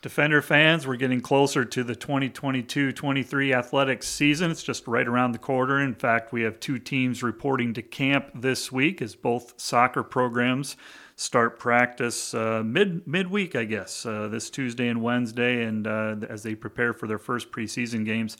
Defender fans, we're getting closer to the 2022 23 athletics season. It's just right around the corner. In fact, we have two teams reporting to camp this week as both soccer programs start practice uh, mid midweek, I guess, uh, this Tuesday and Wednesday, and uh, as they prepare for their first preseason games.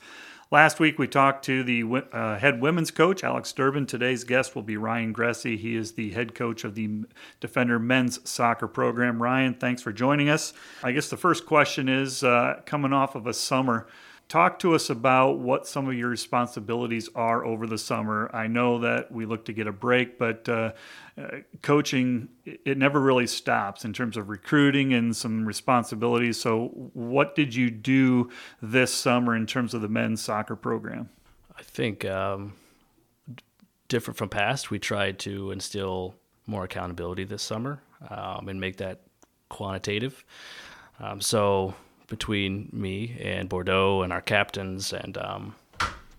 Last week, we talked to the uh, head women's coach, Alex Durbin. Today's guest will be Ryan Gressy. He is the head coach of the Defender men's soccer program. Ryan, thanks for joining us. I guess the first question is uh, coming off of a summer talk to us about what some of your responsibilities are over the summer. I know that we look to get a break, but uh, uh, coaching it never really stops in terms of recruiting and some responsibilities. So, what did you do this summer in terms of the men's soccer program? I think um, different from past, we tried to instill more accountability this summer um, and make that quantitative. Um, so between me and Bordeaux and our captains, and um,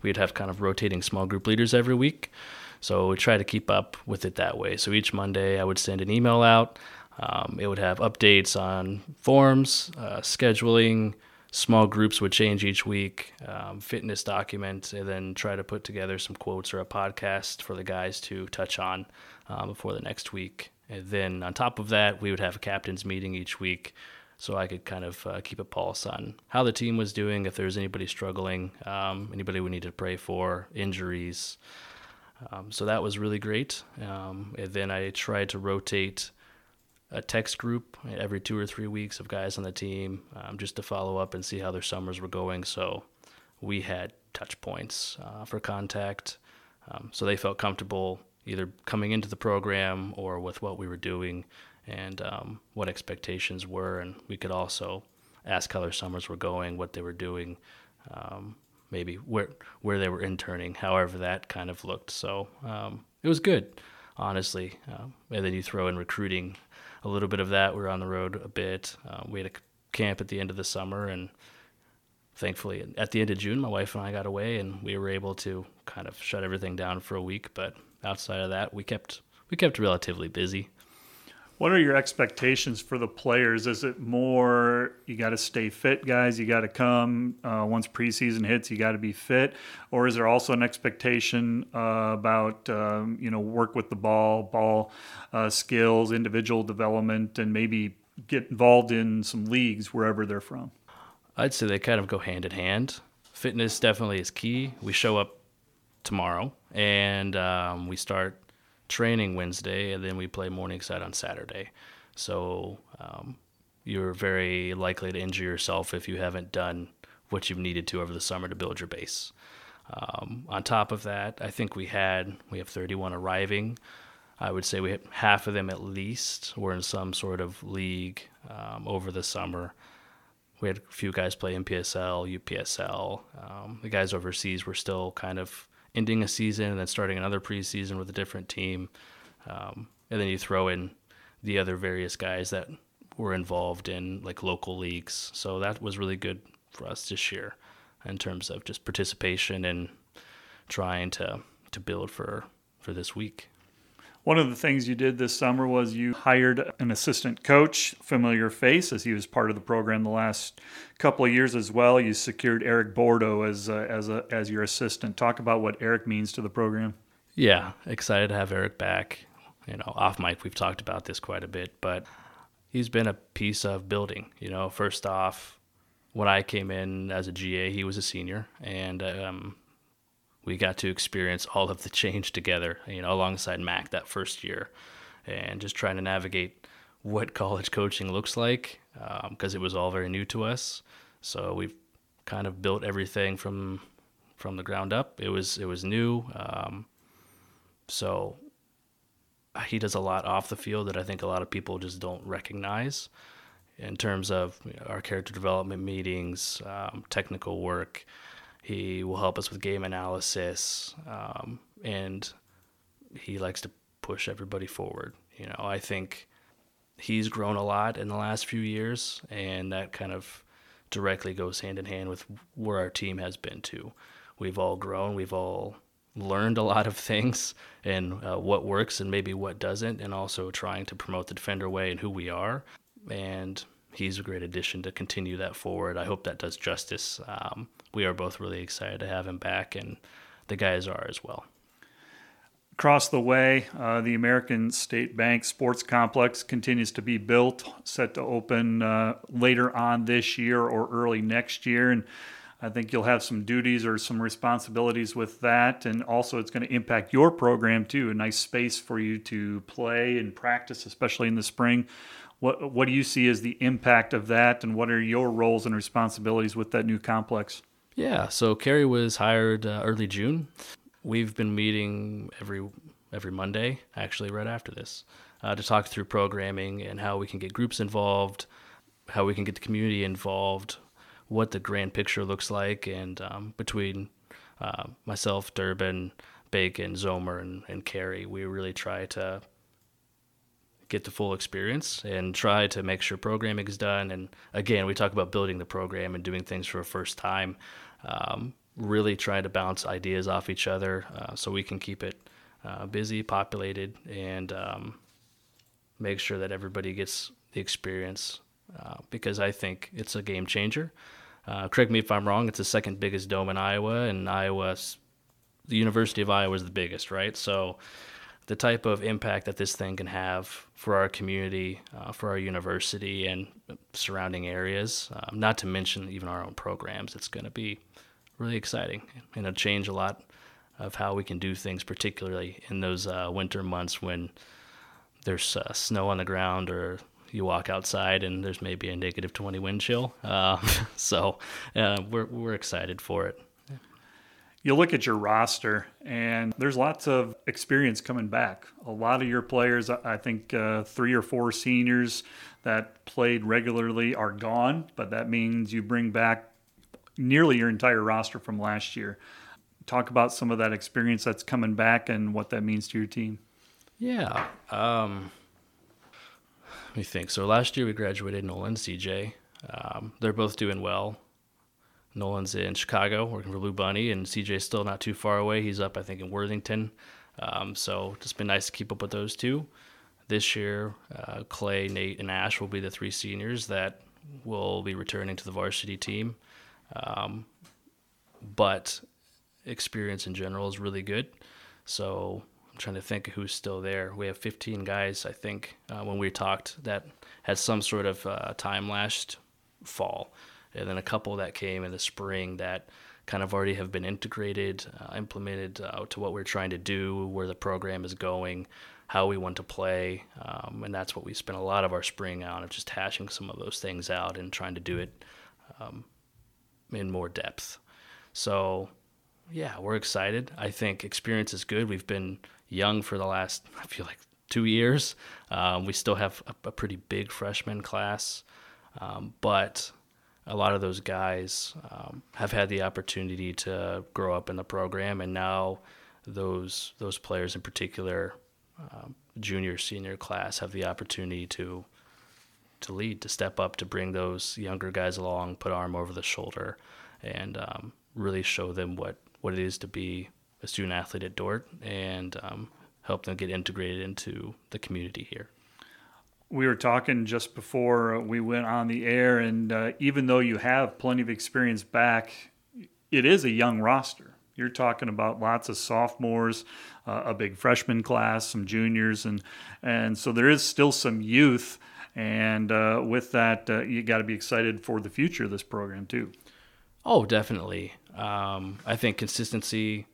we'd have kind of rotating small group leaders every week. So we try to keep up with it that way. So each Monday, I would send an email out. Um, it would have updates on forms, uh, scheduling. Small groups would change each week, um, fitness documents, and then try to put together some quotes or a podcast for the guys to touch on um, before the next week. And then on top of that, we would have a captain's meeting each week so I could kind of uh, keep a pulse on how the team was doing, if there was anybody struggling, um, anybody we need to pray for, injuries. Um, so that was really great. Um, and then I tried to rotate a text group every two or three weeks of guys on the team um, just to follow up and see how their summers were going. So we had touch points uh, for contact. Um, so they felt comfortable either coming into the program or with what we were doing and um, what expectations were. And we could also ask how their summers were going, what they were doing, um, maybe where where they were interning, however that kind of looked. So um, it was good, honestly. Um, and then you throw in recruiting, a little bit of that. We were on the road a bit. Uh, we had a camp at the end of the summer, and thankfully at the end of June, my wife and I got away, and we were able to kind of shut everything down for a week. But outside of that, we kept we kept relatively busy. What are your expectations for the players? Is it more you got to stay fit, guys? You got to come uh, once preseason hits. You got to be fit, or is there also an expectation uh, about um, you know work with the ball, ball uh, skills, individual development, and maybe get involved in some leagues wherever they're from? I'd say they kind of go hand in hand. Fitness definitely is key. We show up tomorrow and um, we start training Wednesday, and then we play Morningside on Saturday. So um, you're very likely to injure yourself if you haven't done what you've needed to over the summer to build your base. Um, on top of that, I think we had we have 31 arriving. I would say we had half of them at least were in some sort of league um, over the summer. We had a few guys play NPSL, UPSL. Um, the guys overseas were still kind of ending a season and then starting another preseason with a different team. Um, and then you throw in the other various guys that were involved in like local leagues. So that was really good for us this year in terms of just participation and trying to to build for for this week. One of the things you did this summer was you hired an assistant coach, familiar face, as he was part of the program the last couple of years as well. You secured Eric Bordeaux as a, as a, as your assistant. Talk about what Eric means to the program. Yeah, excited to have Eric back. You know, off mic we've talked about this quite a bit, but he's been a piece of building. You know, first off, when I came in as a GA, he was a senior, and um, we got to experience all of the change together, you know, alongside Mac that first year, and just trying to navigate what college coaching looks like because um, it was all very new to us. So we've kind of built everything from from the ground up. It was it was new. Um, so he does a lot off the field that I think a lot of people just don't recognize in terms of our character development meetings, um, technical work. He will help us with game analysis, um, and he likes to push everybody forward. You know, I think he's grown a lot in the last few years, and that kind of directly goes hand in hand with where our team has been too. We've all grown, we've all learned a lot of things and uh, what works and maybe what doesn't, and also trying to promote the defender way and who we are. And he's a great addition to continue that forward. I hope that does justice. Um, we are both really excited to have him back, and the guys are as well. Across the way, uh, the American State Bank Sports Complex continues to be built, set to open uh, later on this year or early next year. And I think you'll have some duties or some responsibilities with that. And also, it's going to impact your program too a nice space for you to play and practice, especially in the spring. What, what do you see as the impact of that, and what are your roles and responsibilities with that new complex? Yeah, so Kerry was hired uh, early June. We've been meeting every every Monday, actually, right after this, uh, to talk through programming and how we can get groups involved, how we can get the community involved, what the grand picture looks like, and um, between uh, myself, Durbin, Bacon, Zomer, and, and Kerry, we really try to get the full experience and try to make sure programming is done. And again, we talk about building the program and doing things for a first time. Um, really trying to bounce ideas off each other uh, so we can keep it uh, busy, populated, and um, make sure that everybody gets the experience uh, because I think it's a game changer. Uh, correct me if I'm wrong, it's the second biggest dome in Iowa, and Iowa's the University of Iowa is the biggest, right? So the type of impact that this thing can have for our community, uh, for our university, and surrounding areas, um, not to mention even our own programs. It's going to be really exciting and it'll change a lot of how we can do things, particularly in those uh, winter months when there's uh, snow on the ground or you walk outside and there's maybe a negative 20 wind chill. Uh, so uh, we're, we're excited for it you look at your roster and there's lots of experience coming back. A lot of your players, I think uh, three or four seniors that played regularly are gone, but that means you bring back nearly your entire roster from last year. Talk about some of that experience that's coming back and what that means to your team. Yeah. Um, let me think. So last year we graduated Nolan, CJ. Um, they're both doing well. Nolan's in Chicago working for Blue Bunny, and CJ's still not too far away. He's up, I think, in Worthington. Um, so just been nice to keep up with those two. This year, uh, Clay, Nate, and Ash will be the three seniors that will be returning to the varsity team. Um, but experience in general is really good. So I'm trying to think who's still there. We have 15 guys, I think, uh, when we talked that had some sort of uh, time last fall and then a couple that came in the spring that kind of already have been integrated, uh, implemented uh, to what we're trying to do, where the program is going, how we want to play, um, and that's what we spent a lot of our spring on of just hashing some of those things out and trying to do it um, in more depth. So, yeah, we're excited. I think experience is good. We've been young for the last, I feel like, two years. Um, we still have a, a, pretty big freshman class, um, but a lot of those guys um, have had the opportunity to grow up in the program, and now those those players in particular, um, junior senior class, have the opportunity to to lead, to step up, to bring those younger guys along, put arm over the shoulder, and um, really show them what what it is to be a student athlete at Dordt, and um, help them get integrated into the community here we were talking just before we went on the air, and uh, even though you have plenty of experience back, it is a young roster. You're talking about lots of sophomores, uh, a big freshman class, some juniors, and and so there is still some youth. And uh, with that, uh, you got to be excited for the future of this program too. Oh, definitely. Um, I think consistency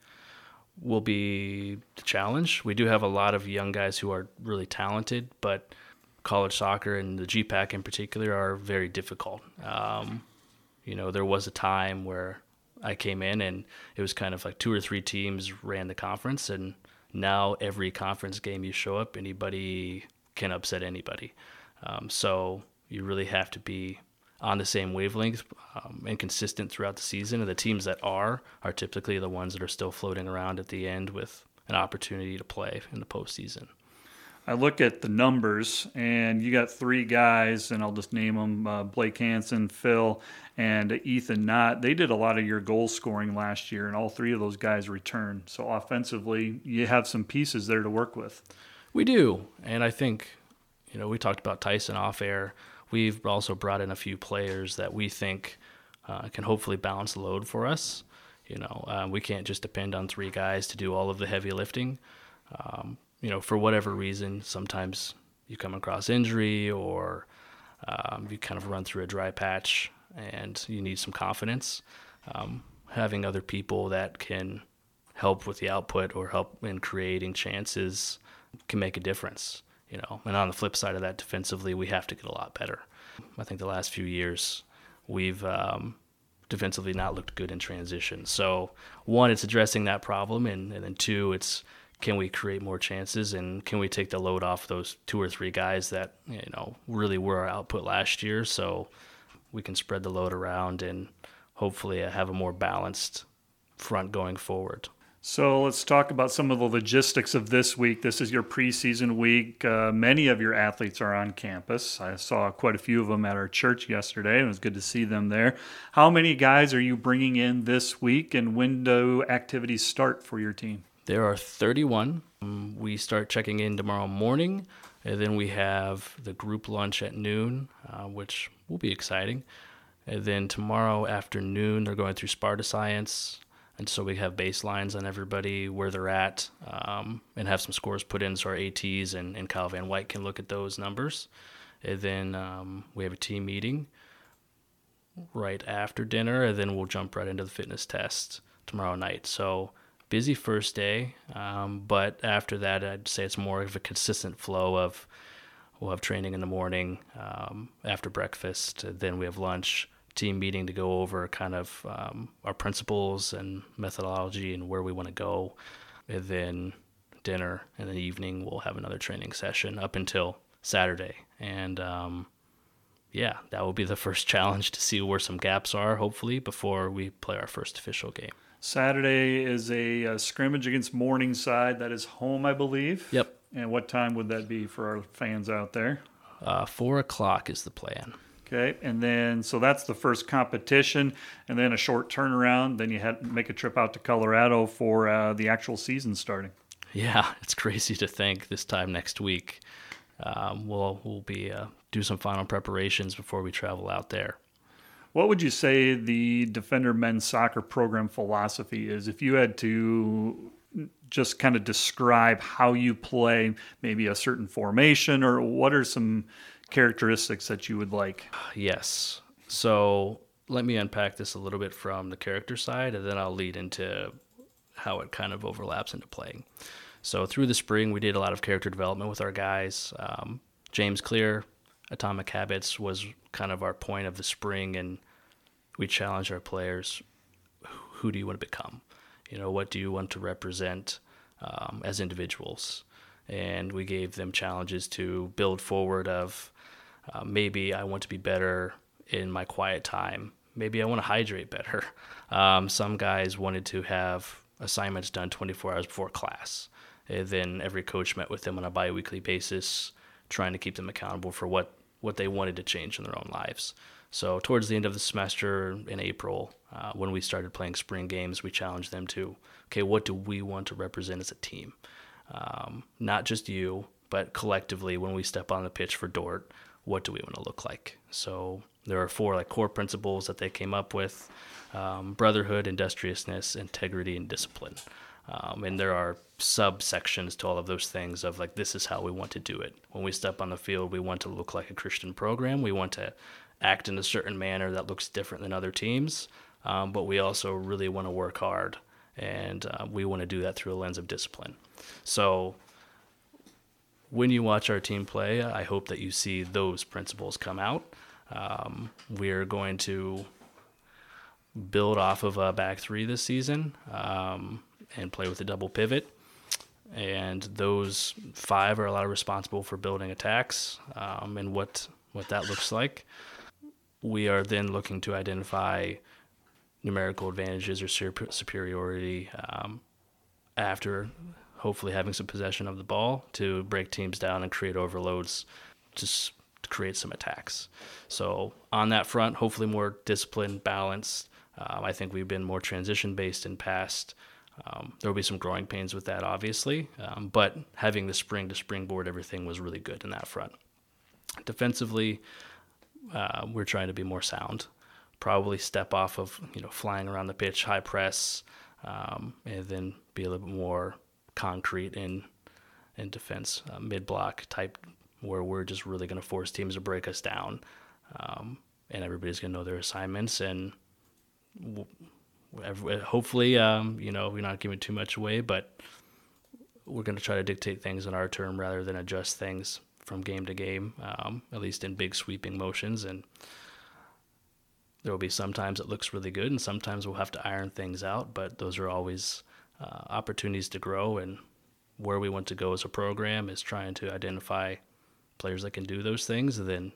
will be the challenge. We do have a lot of young guys who are really talented, but college soccer and the GPAC in particular are very difficult. Um, you know, there was a time where I came in and it was kind of like two or three teams ran the conference, and now every conference game you show up, anybody can upset anybody. Um, so you really have to be on the same wavelength um, and consistent throughout the season. And the teams that are are typically the ones that are still floating around at the end with an opportunity to play in the postseason. I look at the numbers, and you got three guys, and I'll just name them uh, Blake Hansen, Phil, and Ethan Knott. They did a lot of your goal scoring last year, and all three of those guys returned. So offensively, you have some pieces there to work with. We do. And I think, you know, we talked about Tyson off air. we've also brought in a few players that we think uh, can hopefully balance the load for us. You know, uh, we can't just depend on three guys to do all of the heavy lifting. Um, you know, for whatever reason, sometimes you come across injury or um, you kind of run through a dry patch and you need some confidence. Um, having other people that can help with the output or help in creating chances can make a difference. You know, and on the flip side of that, defensively, we have to get a lot better. I think the last few years, we've um, defensively not looked good in transition. So, one, it's addressing that problem, and, and then two, it's can we create more chances and can we take the load off those two or three guys that you know really were our output last year, so we can spread the load around and hopefully have a more balanced front going forward. So let's talk about some of the logistics of this week. This is your preseason week. Uh, many of your athletes are on campus. I saw quite a few of them at our church yesterday. It was good to see them there. How many guys are you bringing in this week, and when do activities start for your team? There are 31. Um, we start checking in tomorrow morning, and then we have the group lunch at noon, uh, which will be exciting. And then tomorrow afternoon, they're going through Sparta Science and so we have baselines on everybody where they're at um, and have some scores put in so our ATs and, and Kyle Van White can look at those numbers. And then um, we have a team meeting right after dinner, and then we'll jump right into the fitness test tomorrow night. So busy first day, um, but after that, I'd say it's more of a consistent flow of we'll have training in the morning um, after breakfast, then we have lunch team meeting to go over kind of um, our principles and methodology and where we want to go. And then dinner, and then evening we'll have another training session up until Saturday. And um, yeah, that will be the first challenge to see where some gaps are, hopefully, before we play our first official game. Saturday is a, a scrimmage against Morningside. That is home, I believe. Yep. And what time would that be for our fans out there? Uh, four o'clock is the plan. Okay, and then so that's the first competition, and then a short turnaround. Then you had to make a trip out to Colorado for uh, the actual season starting. Yeah, it's crazy to think this time next week um, we'll we'll be uh, do some final preparations before we travel out there. What would you say the Defender men's soccer program philosophy is? If you had to just kind of describe how you play, maybe a certain formation, or what are some characteristics that you would like? Yes. So let me unpack this a little bit from the character side, and then I'll lead into how it kind of overlaps into playing. So through the spring, we did a lot of character development with our guys. Um, James Clear, Atomic Habits was kind of our point of the spring, and we challenged our players: Who do you want to become? You know, what do you want to represent um, as individuals? And we gave them challenges to build forward of uh, maybe I want to be better in my quiet time. Maybe I want to hydrate better. Um, some guys wanted to have assignments done 24 hours before class. And then every coach met with them on a biweekly basis, trying to keep them accountable for what, what they wanted to change in their own lives. So, towards the end of the semester in April, uh, when we started playing spring games, we challenged them to okay, what do we want to represent as a team? Um, not just you, but collectively when we step on the pitch for Dordt, what do we want to look like? So there are four like core principles that they came up with: um, brotherhood, industriousness, integrity, and discipline. Um, and there are subsections to all of those things of like this is how we want to do it. When we step on the field, we want to look like a Christian program. We want to act in a certain manner that looks different than other teams, um, but we also really want to work hard, and uh, we want to do that through a lens of discipline. So when you watch our team play, I hope that you see those principles come out. Um, we're going to build off of a back three this season um, and play with a double pivot. And those five are a lot of responsible for building attacks um, and what what that looks like. We are then looking to identify numerical advantages or superiority um, after hopefully having some possession of the ball to break teams down and create overloads just to create some attacks. So on that front, hopefully more disciplined, balanced. Um, I think we've been more transition based in past. Um, there will be some growing pains with that, obviously, um, but having the spring to springboard everything was really good in that front. Defensively, uh, we're trying to be more sound. Probably step off of you know flying around the pitch, high press, um, and then be a little bit more concrete in in defense, uh, mid block type, where we're just really going to force teams to break us down, um, and everybody's going to know their assignments and. W- hopefully, um, you know, we're not giving too much away, but we're going to try to dictate things on our term rather than adjust things from game to game, um, at least in big sweeping motions. And there will be sometimes it looks really good, and sometimes we'll have to iron things out. But those are always uh, opportunities to grow. And where we want to go as a program is trying to identify players that can do those things, and then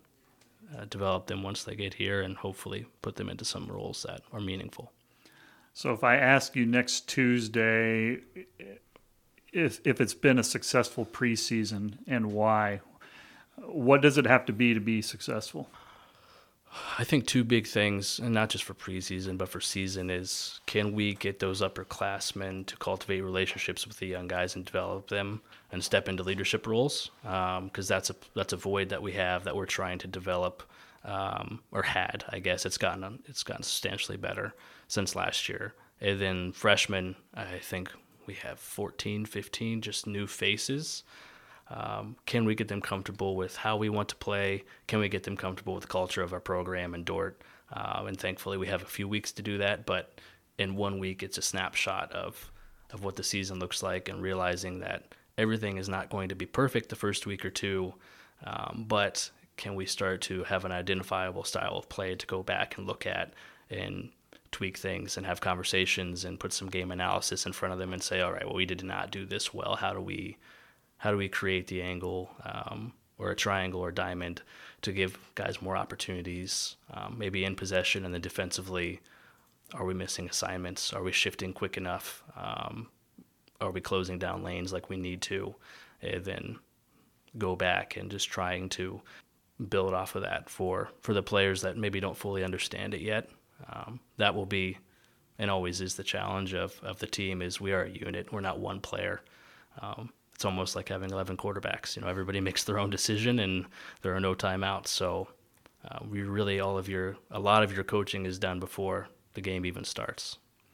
uh, develop them once they get here, and hopefully put them into some roles that are meaningful. So if I ask you next Tuesday if if it's been a successful preseason and why, what does it have to be to be successful? I think two big things, and not just for preseason, but for season, is can we get those upperclassmen to cultivate relationships with the young guys and develop them and step into leadership roles? Because um, that's a that's a void that we have that we're trying to develop um, or had. I guess it's gotten it's gotten substantially better since last year. And then freshmen, I think we have 14, 15 just new faces. Um, can we get them comfortable with how we want to play? Can we get them comfortable with the culture of our program and Dordt? Uh, and thankfully, we have a few weeks to do that. But in one week, it's a snapshot of of what the season looks like, and realizing that everything is not going to be perfect the first week or two. Um, but can we start to have an identifiable style of play to go back and look at and tweak things and have conversations and put some game analysis in front of them and say, all right, well, we did not do this well. How do we, how do we create the angle um, or a triangle or diamond to give guys more opportunities, um, maybe in possession and then defensively? Are we missing assignments? Are we shifting quick enough? Um, are we closing down lanes like we need to? And then go back and just trying to build off of that for for the players that maybe don't fully understand it yet. Um, that will be and always is the challenge of, of the team is we are a unit. We're not one player. Um, it's almost like having 11 quarterbacks. You know, everybody makes their own decision and there are no timeouts. So uh, we really, all of your, a lot of your coaching is done before the game even starts.